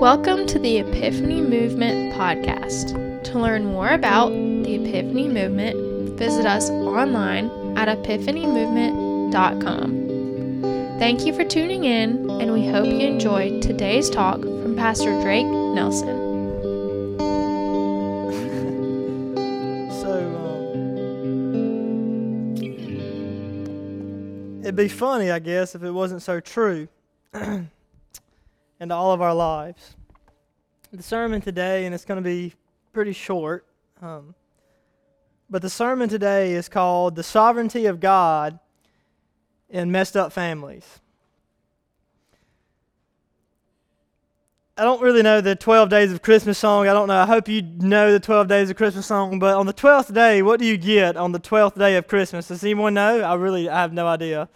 Welcome to the Epiphany Movement podcast. To learn more about the Epiphany Movement, visit us online at epiphanymovement.com. Thank you for tuning in, and we hope you enjoyed today's talk from Pastor Drake Nelson. Be funny, I guess, if it wasn't so true into all of our lives. The sermon today, and it's going to be pretty short, um, but the sermon today is called The Sovereignty of God in Messed Up Families. I don't really know the 12 Days of Christmas song. I don't know. I hope you know the 12 Days of Christmas song. But on the 12th day, what do you get on the 12th day of Christmas? Does anyone know? I really I have no idea.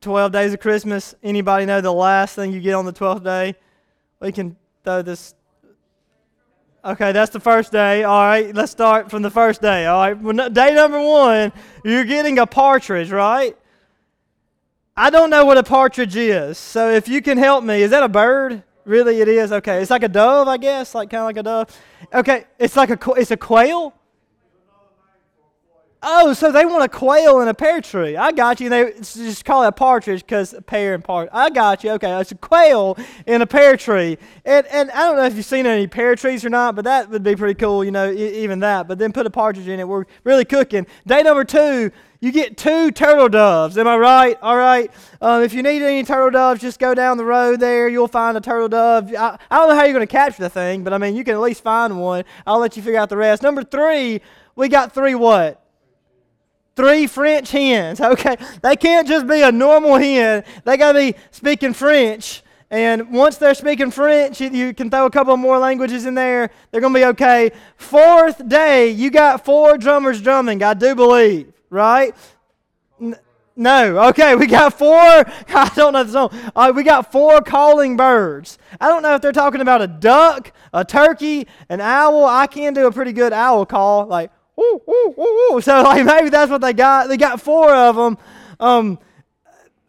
12 days of Christmas. Anybody know the last thing you get on the 12th day? We can throw this. Okay, that's the first day. All right, let's start from the first day. All right, day number one, you're getting a partridge, right? I don't know what a partridge is, so if you can help me, is that a bird? Really, it is. Okay, it's like a dove, I guess, like kind of like a dove. Okay, it's like a it's a quail. Oh, so they want a quail in a pear tree. I got you. They just call it a partridge because pear and part. I got you. Okay, it's a quail in a pear tree. And, and I don't know if you've seen any pear trees or not, but that would be pretty cool, you know, e- even that. But then put a partridge in it. We're really cooking. Day number two, you get two turtle doves. Am I right? All right. Um, if you need any turtle doves, just go down the road there. You'll find a turtle dove. I, I don't know how you're going to capture the thing, but I mean, you can at least find one. I'll let you figure out the rest. Number three, we got three what? Three French hens. Okay, they can't just be a normal hen. They got to be speaking French. And once they're speaking French, you can throw a couple more languages in there. They're going to be okay. Fourth day, you got four drummers drumming, I do believe, right? No. Okay, we got four. I don't know the song. Uh, we got four calling birds. I don't know if they're talking about a duck, a turkey, an owl. I can do a pretty good owl call, like, Ooh, ooh, ooh. So like maybe that's what they got. They got four of them. Um,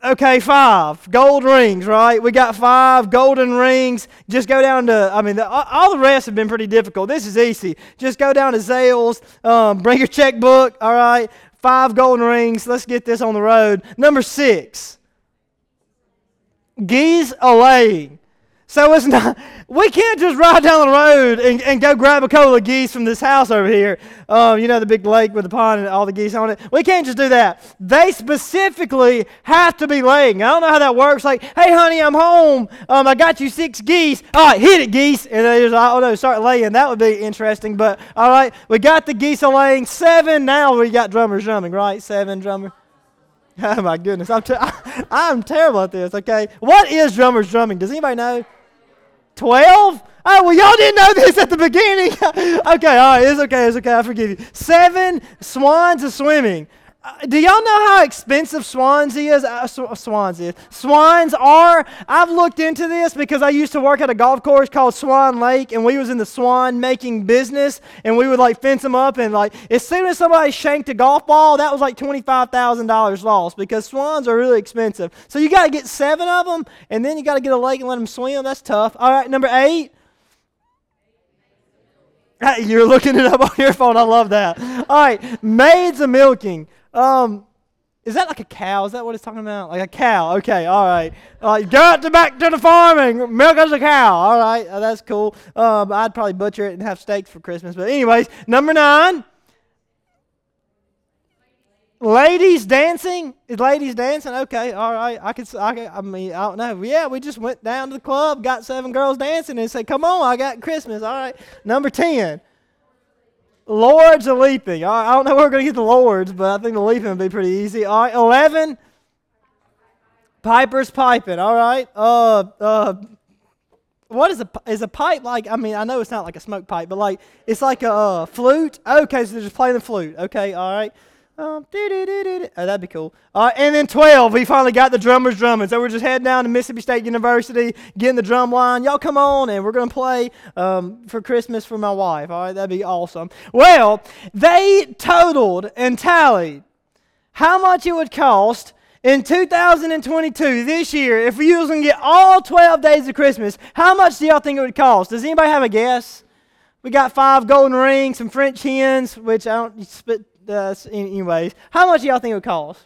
okay, five gold rings, right? We got five golden rings. Just go down to. I mean, the, all the rest have been pretty difficult. This is easy. Just go down to Zales. Um, bring your checkbook. All right, five golden rings. Let's get this on the road. Number six. Geese a laying. So it's not, we can't just ride down the road and, and go grab a couple of geese from this house over here. Um, you know, the big lake with the pond and all the geese on it. We can't just do that. They specifically have to be laying. I don't know how that works. Like, hey, honey, I'm home. Um, I got you six geese. All right, hit it, geese. And they just, oh no, start laying. That would be interesting. But all right, we got the geese laying. Seven. Now we got drummers drumming, right? Seven drummers. Oh my goodness, I'm, ter- I'm terrible at this. Okay, what is drummers drumming? Does anybody know? 12? Oh, well, y'all didn't know this at the beginning. okay, all right, it's okay, it's okay, I forgive you. Seven swans are swimming. Uh, do y'all know how expensive swans is? Uh, sw- swans is. Swans are. I've looked into this because I used to work at a golf course called Swan Lake, and we was in the swan making business, and we would like fence them up, and like as soon as somebody shanked a golf ball, that was like twenty five thousand dollars lost because swans are really expensive. So you got to get seven of them, and then you got to get a lake and let them swim. That's tough. All right, number eight. You're looking it up on your phone. I love that. All right, maids of milking. Um, is that like a cow? Is that what it's talking about? Like a cow? Okay, all right. Uh, go out to back to the farming. Milk as a cow. All right, uh, that's cool. Um, I'd probably butcher it and have steaks for Christmas. But anyways, number nine. Ladies dancing? Is ladies dancing? Okay, all right. I could. I, could, I mean, I don't know. Yeah, we just went down to the club, got seven girls dancing, and said, "Come on, I got Christmas." All right. Number ten. Lords of leaping. I don't know where we're going to get the lords, but I think the leaping would be pretty easy. All right, 11. Piper's piping. All right. Uh, uh, what is a is a pipe like? I mean, I know it's not like a smoke pipe, but like it's like a uh, flute. Okay, so they're just playing the flute. Okay, all right. Um, oh, that'd be cool. Right, and then 12, we finally got the drummers drumming. So we're just heading down to Mississippi State University, getting the drum line. Y'all come on, and we're going to play um, for Christmas for my wife. All right, that'd be awesome. Well, they totaled and tallied how much it would cost In 2022, this year, if we was going to get all 12 days of Christmas, how much do y'all think it would cost? Does anybody have a guess? We got five golden rings, some French hens, which I don't uh, anyways. How much y'all think it would cost?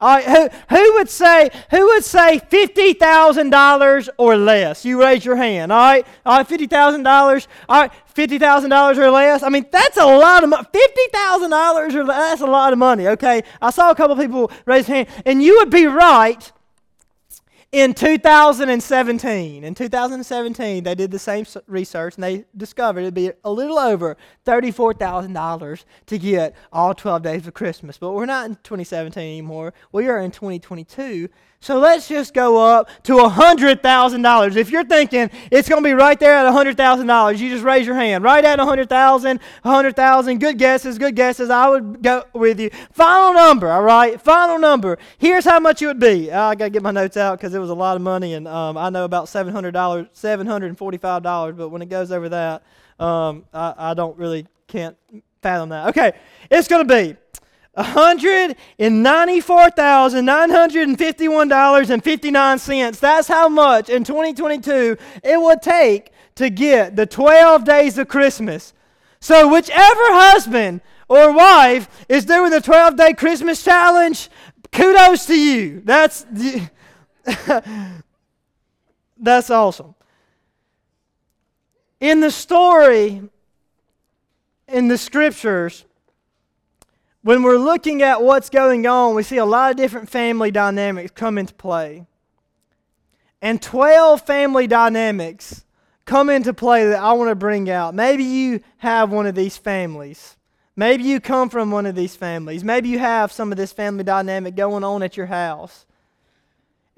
All right, who, who would say who would say fifty thousand dollars or less? You raise your hand. All right, all right, fifty thousand dollars. All right, fifty thousand dollars or less. I mean, that's a lot of money. Fifty thousand dollars or less, that's a lot of money. Okay, I saw a couple people raise hand, and you would be right in 2017. In 2017, they did the same research and they discovered it'd be a little over $34,000 to get all 12 days of Christmas. But we're not in 2017 anymore. We are in 2022. So let's just go up to $100,000. If you're thinking it's going to be right there at $100,000, you just raise your hand. Right at 100,000, 100,000. Good guesses, good guesses. I would go with you. Final number, all right? Final number. Here's how much it would be. I got to get my notes out because it was a lot of money, and um, I know about $700, $745, but when it goes over that, um, I, I don't really can't fathom that. Okay, it's going to be $194,951.59. That's how much in 2022 it would take to get the 12 days of Christmas. So, whichever husband or wife is doing the 12 day Christmas challenge, kudos to you. That's, that's awesome. In the story, in the scriptures, when we're looking at what's going on, we see a lot of different family dynamics come into play. And 12 family dynamics come into play that I want to bring out. Maybe you have one of these families. Maybe you come from one of these families. Maybe you have some of this family dynamic going on at your house.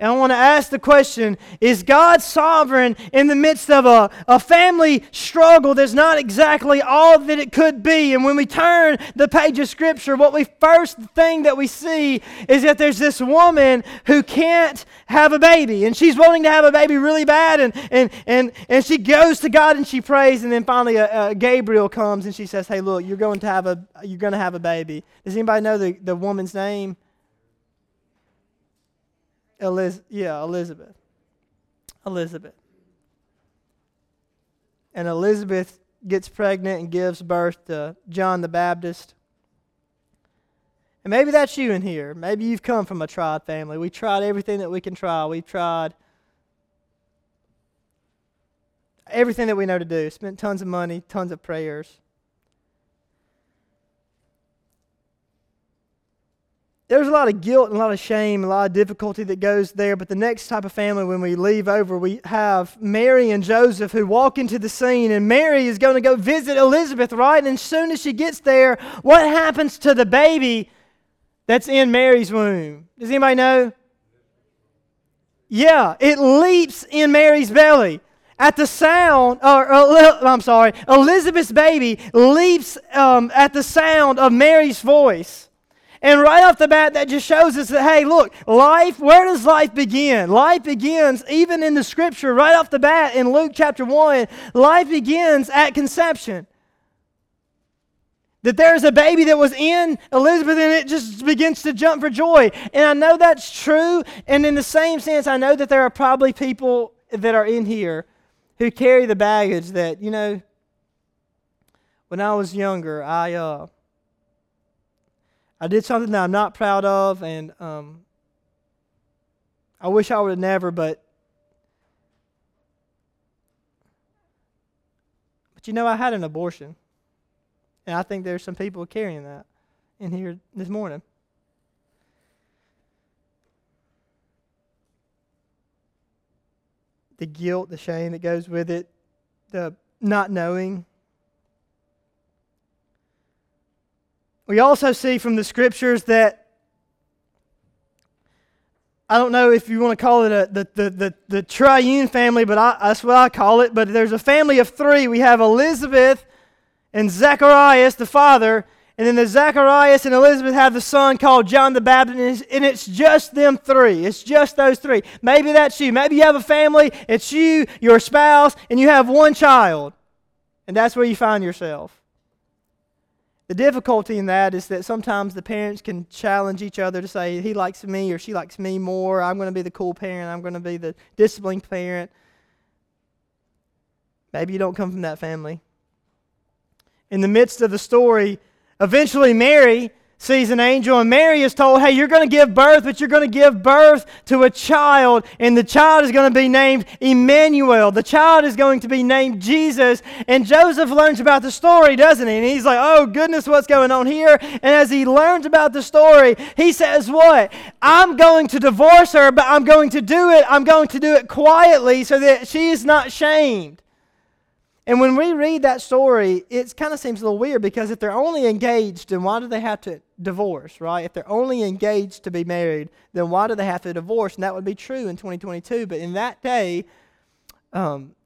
And I want to ask the question Is God sovereign in the midst of a, a family struggle that's not exactly all that it could be? And when we turn the page of Scripture, what we first thing that we see is that there's this woman who can't have a baby. And she's wanting to have a baby really bad. And, and, and, and she goes to God and she prays. And then finally, uh, uh, Gabriel comes and she says, Hey, look, you're going to have a, you're going to have a baby. Does anybody know the, the woman's name? Eliz- yeah, Elizabeth. Elizabeth. And Elizabeth gets pregnant and gives birth to John the Baptist. And maybe that's you in here. Maybe you've come from a tried family. We tried everything that we can try. We've tried everything that we know to do. Spent tons of money, tons of prayers. There's a lot of guilt and a lot of shame, a lot of difficulty that goes there. But the next type of family, when we leave over, we have Mary and Joseph who walk into the scene, and Mary is going to go visit Elizabeth, right? And as soon as she gets there, what happens to the baby that's in Mary's womb? Does anybody know? Yeah, it leaps in Mary's belly. At the sound, or uh, I'm sorry, Elizabeth's baby leaps um, at the sound of Mary's voice. And right off the bat, that just shows us that, hey, look, life, where does life begin? Life begins, even in the scripture, right off the bat in Luke chapter 1, life begins at conception. That there's a baby that was in Elizabeth and it just begins to jump for joy. And I know that's true. And in the same sense, I know that there are probably people that are in here who carry the baggage that, you know, when I was younger, I, uh, I did something that I'm not proud of, and um, I wish I would have never, but but you know, I had an abortion, and I think there's some people carrying that in here this morning. The guilt, the shame that goes with it, the not knowing We also see from the scriptures that I don't know if you want to call it a, the, the, the, the triune family, but I, that's what I call it. But there's a family of three. We have Elizabeth and Zacharias, the father, and then the Zacharias and Elizabeth have the son called John the Baptist, and it's just them three. It's just those three. Maybe that's you. Maybe you have a family, it's you, your spouse, and you have one child. And that's where you find yourself. The difficulty in that is that sometimes the parents can challenge each other to say, he likes me or she likes me more. I'm going to be the cool parent. I'm going to be the disciplined parent. Maybe you don't come from that family. In the midst of the story, eventually Mary sees an angel, and Mary is told, Hey, you're going to give birth, but you're going to give birth to a child, and the child is going to be named Emmanuel. The child is going to be named Jesus. And Joseph learns about the story, doesn't he? And he's like, Oh, goodness, what's going on here? And as he learns about the story, he says, What? I'm going to divorce her, but I'm going to do it. I'm going to do it quietly so that she is not shamed. And when we read that story, it kind of seems a little weird because if they're only engaged, then why do they have to divorce, right? If they're only engaged to be married, then why do they have to divorce? And that would be true in 2022. But in that day, um,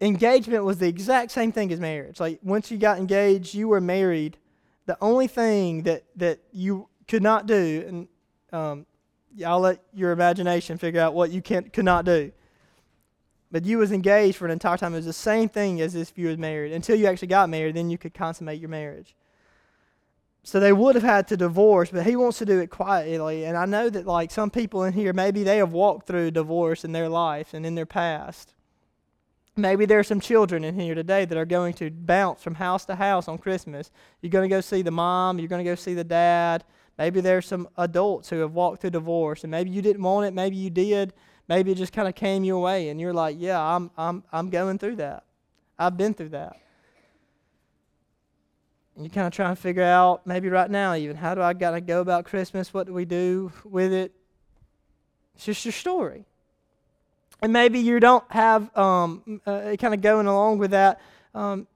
engagement was the exact same thing as marriage. Like once you got engaged, you were married. The only thing that, that you could not do, and um, I'll let your imagination figure out what you can, could not do but you was engaged for an entire time. It was the same thing as if you was married. Until you actually got married, then you could consummate your marriage. So they would have had to divorce, but he wants to do it quietly. And I know that like some people in here, maybe they have walked through divorce in their life and in their past. Maybe there are some children in here today that are going to bounce from house to house on Christmas. You're going to go see the mom, you're going to go see the dad. Maybe there's some adults who have walked through divorce, and maybe you didn't want it, maybe you did, Maybe it just kind of came your way and you're like, yeah, I'm, I'm, I'm going through that. I've been through that. And you kind of try and figure out, maybe right now even, how do I got to go about Christmas? What do we do with it? It's just your story. And maybe you don't have um, uh, kind of going along with that. Um,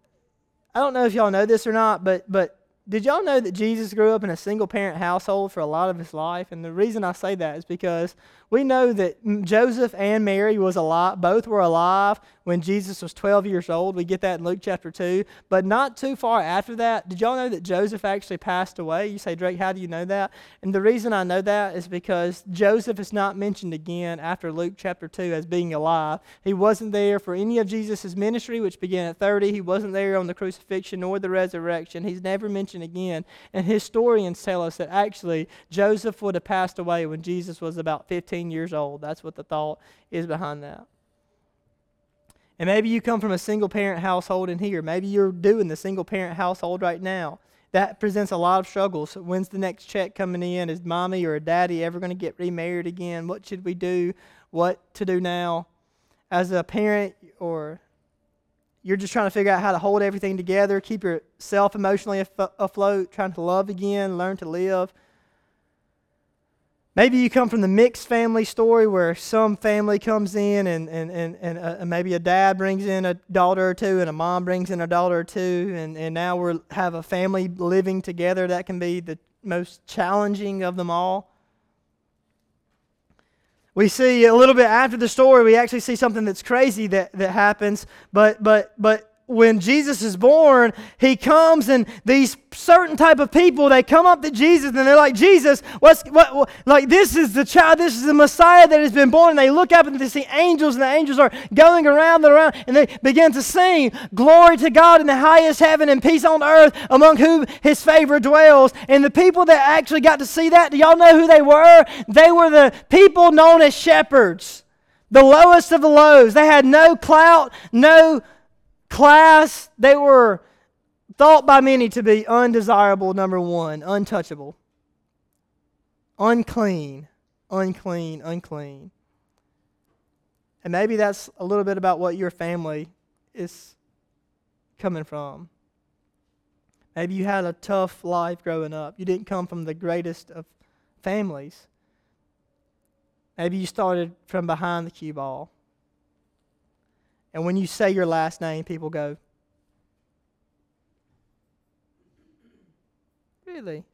I don't know if y'all know this or not, but but did y'all know that Jesus grew up in a single parent household for a lot of his life? And the reason I say that is because we know that Joseph and Mary was alive, both were alive when Jesus was 12 years old. We get that in Luke chapter 2. But not too far after that, did y'all know that Joseph actually passed away? You say, Drake, how do you know that? And the reason I know that is because Joseph is not mentioned again after Luke chapter 2 as being alive. He wasn't there for any of Jesus' ministry, which began at 30. He wasn't there on the crucifixion nor the resurrection. He's never mentioned again. And historians tell us that actually Joseph would have passed away when Jesus was about 15 years old. That's what the thought is behind that. And maybe you come from a single parent household in here. Maybe you're doing the single parent household right now. That presents a lot of struggles. When's the next check coming in? Is mommy or daddy ever going to get remarried again? What should we do? What to do now? As a parent, or you're just trying to figure out how to hold everything together, keep yourself emotionally afloat, trying to love again, learn to live. Maybe you come from the mixed family story where some family comes in and, and, and, and uh, maybe a dad brings in a daughter or two and a mom brings in a daughter or two, and, and now we have a family living together. That can be the most challenging of them all. We see a little bit after the story, we actually see something that's crazy that, that happens, but, but, but when Jesus is born, he comes and these certain type of people they come up to Jesus and they're like, Jesus, what's what, what, like this is the child, this is the Messiah that has been born. And they look up and they see angels, and the angels are going around and around, and they begin to sing, Glory to God in the highest heaven and peace on earth among whom his favor dwells. And the people that actually got to see that, do y'all know who they were? They were the people known as shepherds. The lowest of the lows. They had no clout, no class, they were thought by many to be undesirable, number one, untouchable, unclean, unclean, unclean. And maybe that's a little bit about what your family is coming from. Maybe you had a tough life growing up. You didn't come from the greatest of families. Maybe you started from behind the cue ball. And when you say your last name, people go, Really?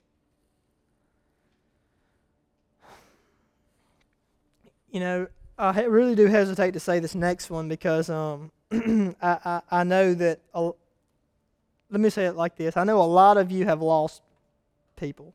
You know, I really do hesitate to say this next one because um, I, I, I, know that, uh, let me say it like this I know a lot of you have lost people.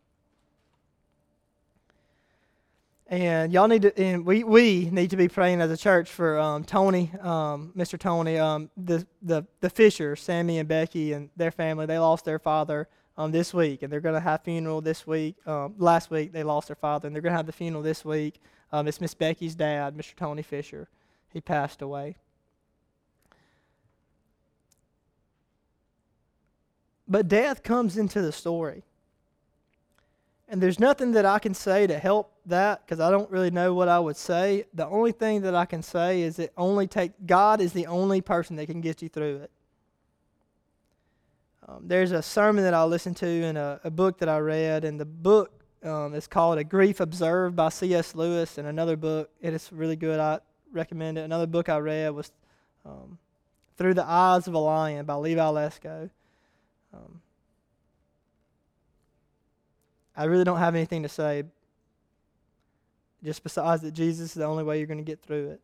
And y'all need to, and we, we need to be praying as a church for um, Tony, um, Mr. Tony, um, the, the, the Fishers, Sammy and Becky and their family. They lost their father um, this week, and they're going to have funeral this week. Um, last week they lost their father, and they're going to have the funeral this week. Um, it's Miss Becky's dad, Mr. Tony Fisher. He passed away. But death comes into the story. And there's nothing that I can say to help that because I don't really know what I would say. The only thing that I can say is that only take God is the only person that can get you through it. Um, there's a sermon that I listened to and a, a book that I read, and the book um, is called A Grief Observed by C.S. Lewis, and another book, it is really good. I recommend it. Another book I read was um, Through the Eyes of a Lion by Levi Lusko. Um, I really don't have anything to say, just besides that Jesus is the only way you're going to get through it.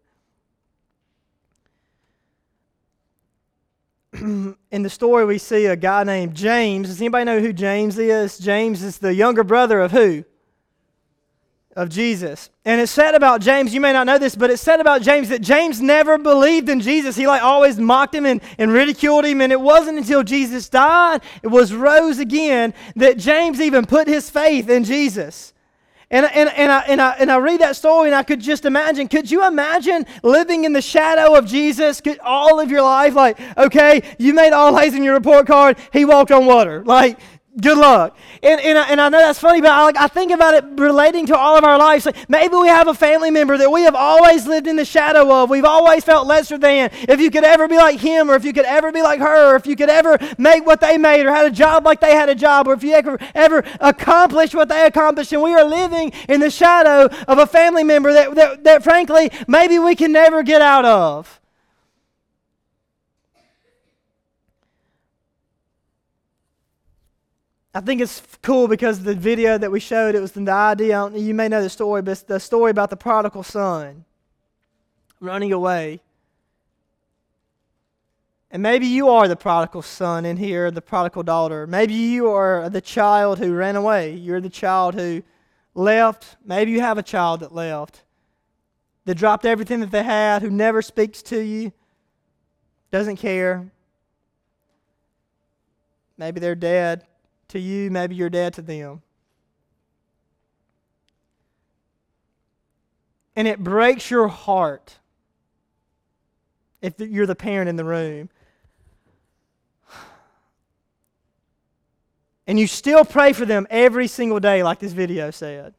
in the story, we see a guy named James. Does anybody know who James is? James is the younger brother of who? Of Jesus. And it's said about James, you may not know this, but it's said about James that James never believed in Jesus. He like always mocked him and, and ridiculed him. And it wasn't until Jesus died, it was rose again, that James even put his faith in Jesus. And, and, and, I, and, I, and I read that story and I could just imagine could you imagine living in the shadow of Jesus could, all of your life? Like, okay, you made all A's in your report card, he walked on water. Like, good luck. And, and, I, and I know that's funny, but I, like, I think about it relating to all of our lives. Like maybe we have a family member that we have always lived in the shadow of. We've always felt lesser than. If you could ever be like him, or if you could ever be like her, or if you could ever make what they made, or had a job like they had a job, or if you ever, ever accomplished what they accomplished, and we are living in the shadow of a family member that, that, that frankly, maybe we can never get out of. I think it's cool because the video that we showed, it was the idea, you may know the story, but it's the story about the prodigal son running away. And maybe you are the prodigal son in here, the prodigal daughter. Maybe you are the child who ran away. You're the child who left. Maybe you have a child that left, that dropped everything that they had, who never speaks to you, doesn't care. Maybe they're dead to you, maybe you're dead to them. And it breaks your heart if you're the parent in the room. And you still pray for them every single day, like this video said.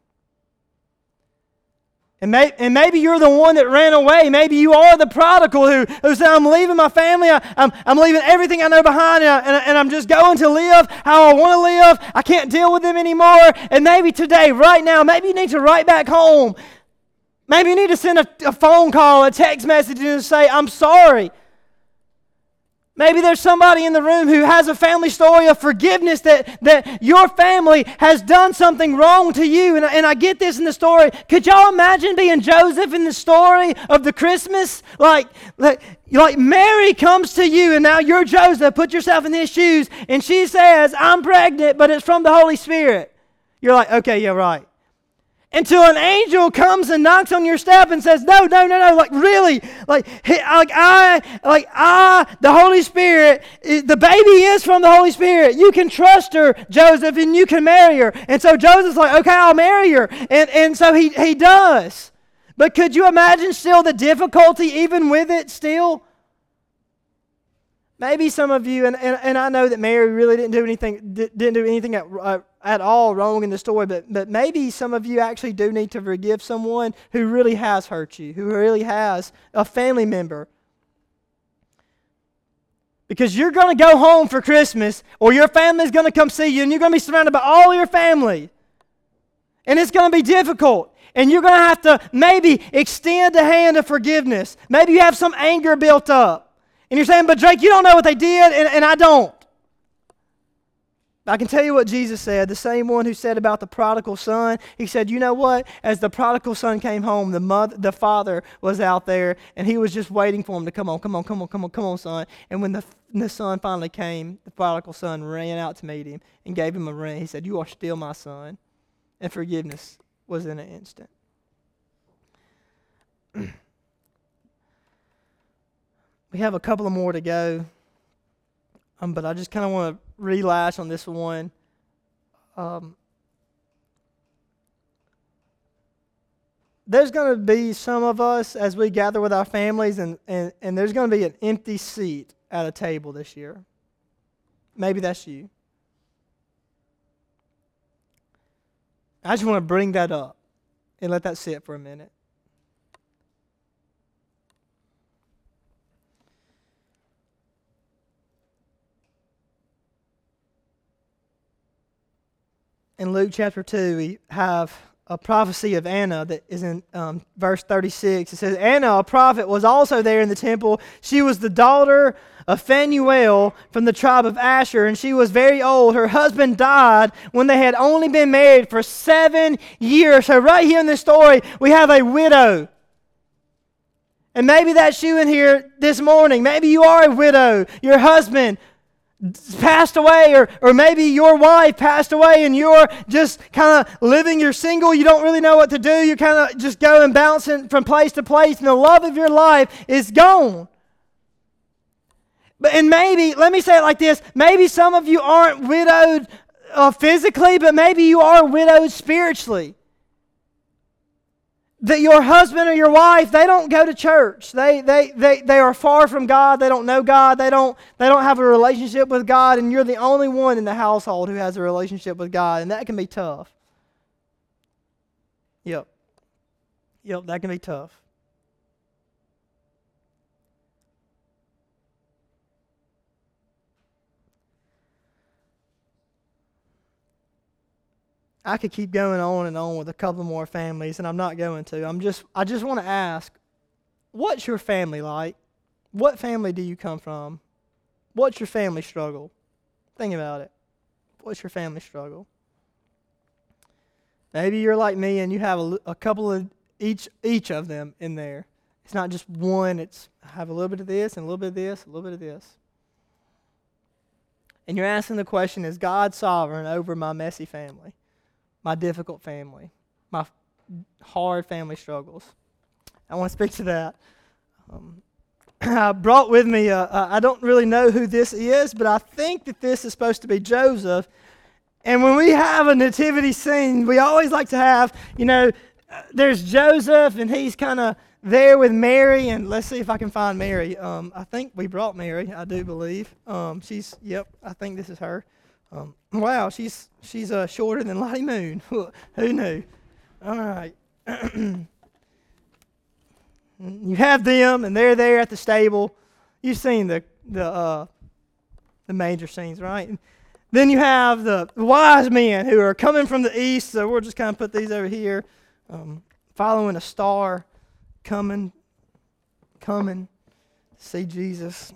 And, may, and maybe you're the one that ran away. Maybe you are the prodigal who, who said, I'm leaving my family. I, am I'm, leaving everything I know behind, and, I, and I'm just going to live how I want to live. I can't deal with them anymore. And maybe today, right now, maybe you need to write back home. Maybe you need to send a, a phone call, a text message, and say, I'm sorry. Maybe there's somebody in the room who has a family story of forgiveness that, that your family has done something wrong to you. And, and I get this in the story. Could y'all imagine being Joseph in the story of the Christmas? Like, like, like Mary comes to you, and now you're Joseph. Put yourself in his shoes. And she says, I'm pregnant, but it's from the Holy Spirit. You're like, okay, yeah, right until an angel comes and knocks on your step and says, "No, no, no, no! Like really, like, like I, like I, the Holy Spirit, the baby is from the Holy Spirit. You can trust her, Joseph, and you can marry her." And so Joseph's like, "Okay, I'll marry her," and and so he he does. But could you imagine still the difficulty, even with it, still? Maybe some of you, and, and, and I know that Mary really didn't do anything, didn't do anything at, uh, at all wrong in the story, but, but maybe some of you actually do need to forgive someone who really has hurt you, who really has a family member. Because you're going to go home for Christmas, or your family's going to come see you, and you're going to be surrounded by all your family. And it's going to be difficult. And you're going to have to maybe extend a hand of forgiveness. Maybe you have some anger built up. And you're saying, but Drake, you don't know what they did, and, and I don't. I can tell you what Jesus said, the same one who said about the prodigal son. He said, You know what? As the prodigal son came home, the, mother, the father was out there, and he was just waiting for him to come on, come on, come on, come on, come on, son. And when the, the son finally came, the prodigal son ran out to meet him and gave him a ring. He said, You are still my son. And forgiveness was in an instant. We have a couple of more to go, um, but I just kind of want to relash on this one. um, there's going to be some of us as we gather with our families, and, and, and there's going to be an empty seat at a table this year. Maybe that's you. I just want to bring that up and let that sit for a minute. In Luke chapter 2, we have a prophecy of Anna that is in um, verse 36. It says, Anna, a prophet, was also there in the temple. She was the daughter of Phanuel from the tribe of Asher, and she was very old. Her husband died when they had only been married for seven years. So, right here in this story, we have a widow. And maybe that's you in here this morning. Maybe you are a widow. Your husband passed away, or, or maybe your wife passed away and you're just kind of living, you're single, you don't really know what to do, you're kind of just going bouncing from place to place, and the love of your life is gone. But, and maybe, let me say it like this maybe some of you aren't widowed uh, physically, but maybe you are widowed spiritually that your husband or your wife they don't go to church. They, they, they, they are far from god. They don't know god. They don't, they don't have a relationship with god and you're the only one in the household who has a relationship with god and that can be tough. Yep yep that can be tough I could keep going on and on with a couple more families, and I'm not going to. I'm just, I just want to ask, what's your family like? What family do you come from? What's your family struggle? Think about it. What's your family struggle? Maybe you're like me and you have a, a couple of each each of them in there. It's not just one. It's I have a little bit of this and a little bit of this, a little bit of this. And you're asking the question: Is God sovereign over my messy family? My difficult family, my hard family struggles. I want to speak to that. Um, I brought with me, uh, uh, I don't really know who this is, but I think that this is supposed to be Joseph. And when we have a nativity scene, we always like to have, you know, uh, there's Joseph, and he's kind of there with Mary. And let's see if I can find Mary. Um, I think we brought Mary, I do believe. Um, she's, yep, I think this is her. Um, wow, she's she's uh, shorter than Lottie Moon. Who knew? All right. you have them, and they're there at the stable. You've seen the the uh, the major scenes, right? Then you have the wise men who are coming from the east. So we'll just kind of put these over here, um, following a star, coming, coming, see Jesus.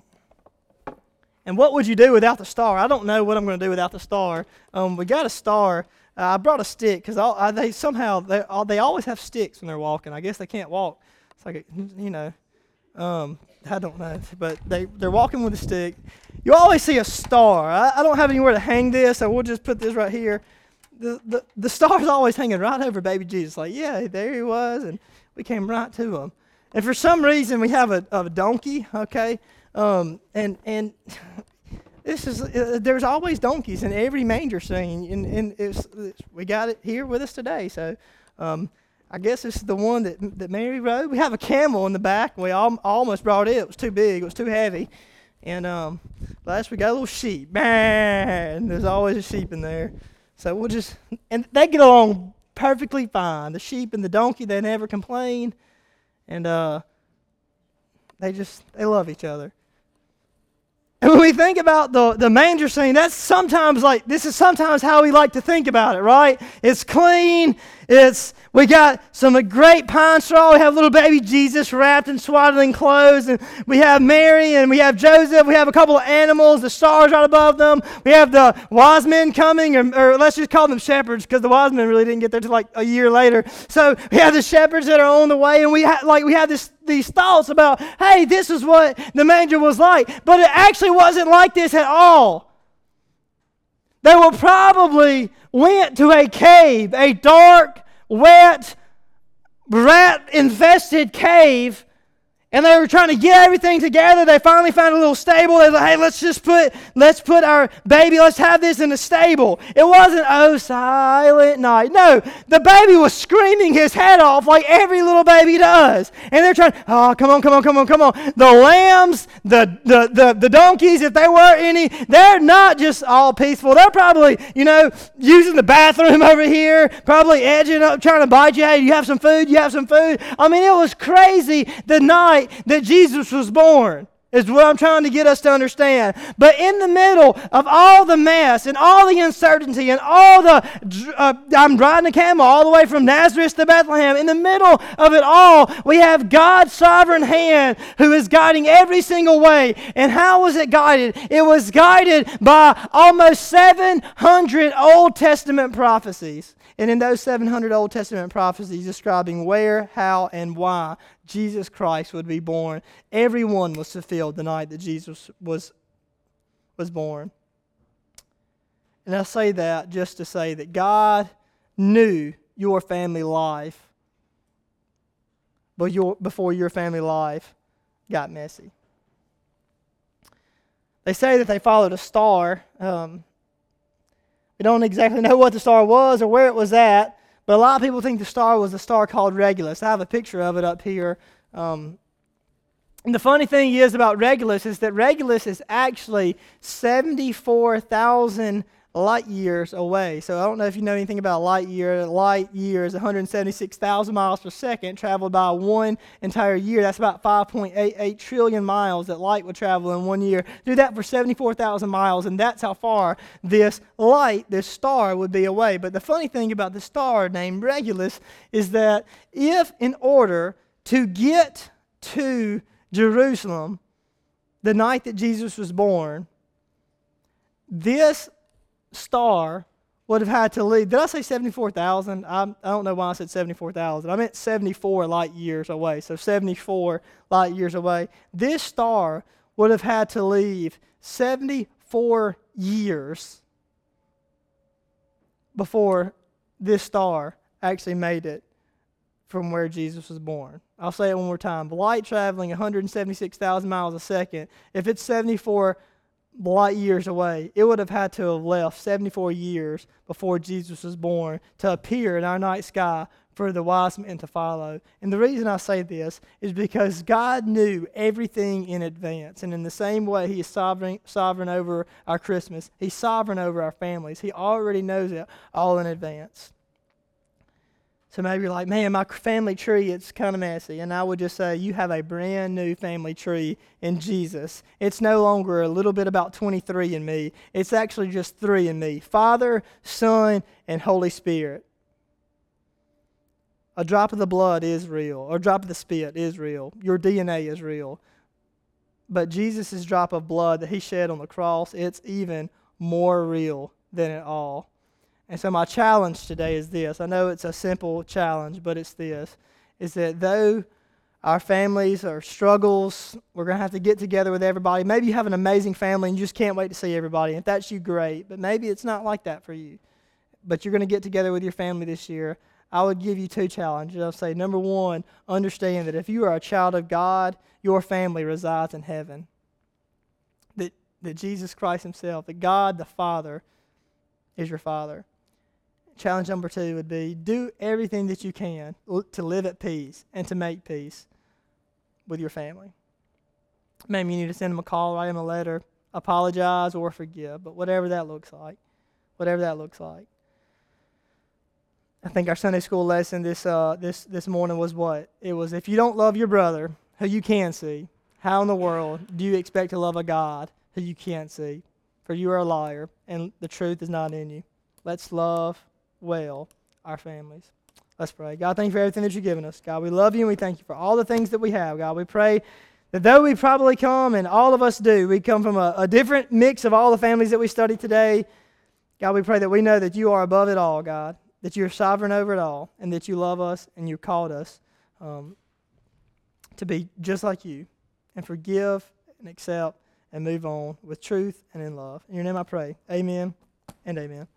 And what would you do without the star? I don't know what I'm going to do without the star. Um, we got a star. Uh, I brought a stick because they somehow they uh, they always have sticks when they're walking. I guess they can't walk. It's like a, you know, um, I don't know, but they they're walking with a stick. You always see a star. I, I don't have anywhere to hang this, so we'll just put this right here. The the the star's always hanging right over baby Jesus. Like yeah, there he was, and we came right to him. And for some reason, we have a, a donkey. Okay, um, and and this is uh, there's always donkeys in every manger scene, and, and it's, it's, we got it here with us today. So um, I guess is the one that that Mary rode. We have a camel in the back. We all, almost brought it. It was too big. It was too heavy. And um, last we got a little sheep. Man, there's always a sheep in there. So we'll just and they get along perfectly fine. The sheep and the donkey they never complain, and uh, they just they love each other. And when we think about the, the manger scene, that's sometimes like, this is sometimes how we like to think about it, right? It's clean. It's, we got some great pine straw. We have little baby Jesus wrapped in swaddling clothes. And we have Mary and we have Joseph. We have a couple of animals, the stars right above them. We have the wise men coming, or, or let's just call them shepherds because the wise men really didn't get there till like a year later. So we have the shepherds that are on the way. And we have, like, we have this, these thoughts about, hey, this is what the manger was like. But it actually wasn't like this at all. They will probably went to a cave, a dark, wet, rat infested cave, and they were trying to get everything together. They finally found a little stable. They were like, hey, let's just put let's put our baby, let's have this in a stable. It wasn't oh silent night. No, the baby was screaming his head off like every little baby does. And they're trying, oh come on, come on, come on, come on. The lambs, the the the, the donkeys, if there were any, they're not just all peaceful. They're probably, you know, using the bathroom over here, probably edging up, trying to bite you. Hey, you have some food? You have some food? I mean, it was crazy the night night that Jesus was born is what I'm trying to get us to understand. But in the middle of all the mess and all the uncertainty and all the, uh, I'm riding a camel all the way from Nazareth to Bethlehem. In the middle of it all, we have God's sovereign hand who is guiding every single way. And how was it guided? It was guided by almost 700 Old Testament prophecies. And in those 700 Old Testament prophecies describing where, how, and why Jesus Christ would be born, Everyone was fulfilled the night that Jesus was, was born. And I say that just to say that God knew your family life before your family life got messy. They say that they followed a star. Um, we don't exactly know what the star was or where it was at, but a lot of people think the star was a star called Regulus. I have a picture of it up here. Um, and the funny thing is about Regulus is that Regulus is actually 74,000 light years away. So I don't know if you know anything about light year. Light year is 176,000 miles per second traveled by one entire year. That's about 5.88 trillion miles that light would travel in one year. Do that for 74,000 miles, and that's how far this light, this star, would be away. But the funny thing about the star named Regulus is that if, in order to get to Jerusalem the night that Jesus was born, this star would have had to leave. Did I say 74,000? I don't know why I said 74,000. I meant 74 light years away. So 74 light years away. This star would have had to leave 74 years before this star actually made it from where Jesus was born. I'll say it one more time. Light traveling 176,000 miles a second, if it's 74 light years away. It would have had to have left 74 years before Jesus was born to appear in our night sky for the wise men to follow. And the reason I say this is because God knew everything in advance. And in the same way He is sovereign, sovereign over our Christmas, He's sovereign over our families. He already knows it all in advance. So maybe you're like, man, my family tree, it's kind of messy. And I would just say, you have a brand new family tree in Jesus. It's no longer a little bit about 23andMe, it's actually just three in me Father, Son, and Holy Spirit. A drop of the blood is real, or a drop of the spit is real. Your DNA is real. But Jesus' drop of blood that he shed on the cross, it's even more real than it all. And so, my challenge today is this I know it's a simple challenge, but it's this is that though our families are struggles, we're going to have to get together with everybody. Maybe you have an amazing family and you just can't wait to see everybody. If that's you, great. But maybe it's not like that for you. But you're going to get together with your family this year. I would give you two challenges. I'll say, number one, understand that if you are a child of God, your family resides in heaven. That, that Jesus Christ Himself, that God the Father, is your Father challenge number two would be do everything that you can to live at peace and to make peace with your family. Maybe you need to send them a call, write them a letter, apologize, or forgive, but whatever that looks like, whatever that looks like. I think our Sunday school lesson this, uh, this, this morning was what? It was if you don't love your brother, who you can see, how in the world do you expect to love a God who you can't see? For you are a liar, and the truth is not in you. Let's love well our families. Let's pray. God, thank you for everything that you've given us. God, we love you and we thank you for all the things that we have. God, we pray that though we probably come, and all of us do, we come from a, a different mix of all the families that we study today. God, we pray that we know that you are above it all, God, that you're sovereign over it all, and that you love us and you called us um, to be just like you and forgive and accept and move on with truth and in love. In your name I pray. Amen and amen.